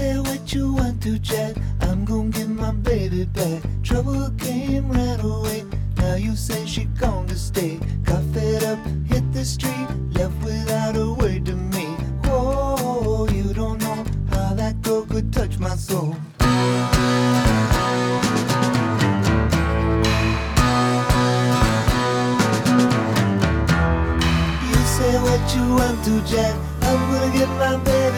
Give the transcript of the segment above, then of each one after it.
what you want to, Jack. I'm gonna get my baby back. Trouble came right away. Now you say she gonna stay. Got fed up, hit the street, left without a word to me. Whoa, you don't know how that girl could touch my soul. You say what you want to, Jack. I'm gonna get my baby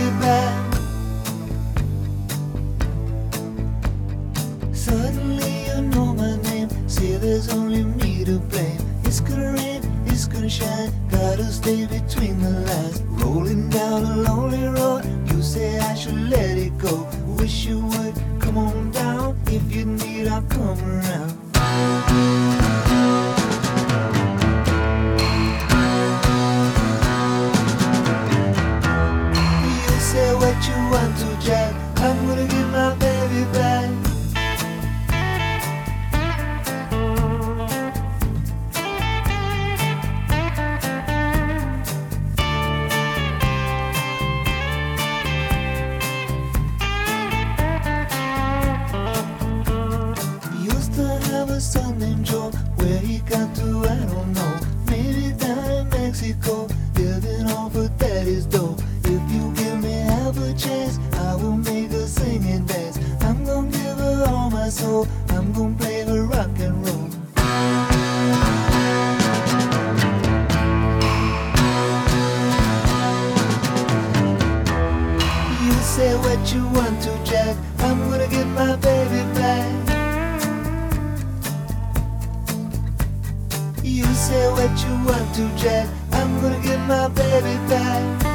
there's only me to blame. It's gonna rain, it's gonna shine. Gotta stay between the lines. Rolling down a lonely road. You say I should let it go. Wish you would come on down. If you need, I'll come around. A son named Joe. Where he got to, I don't know. Maybe down in Mexico, living off of daddy's dough. If you give me half a chance, I will make her sing and dance. I'm gonna give her all my soul. I'm gonna play her rock and roll. You say what you want to, Jack. I'm gonna get my baby back. You say what you want to, Jack. I'm gonna get my baby back.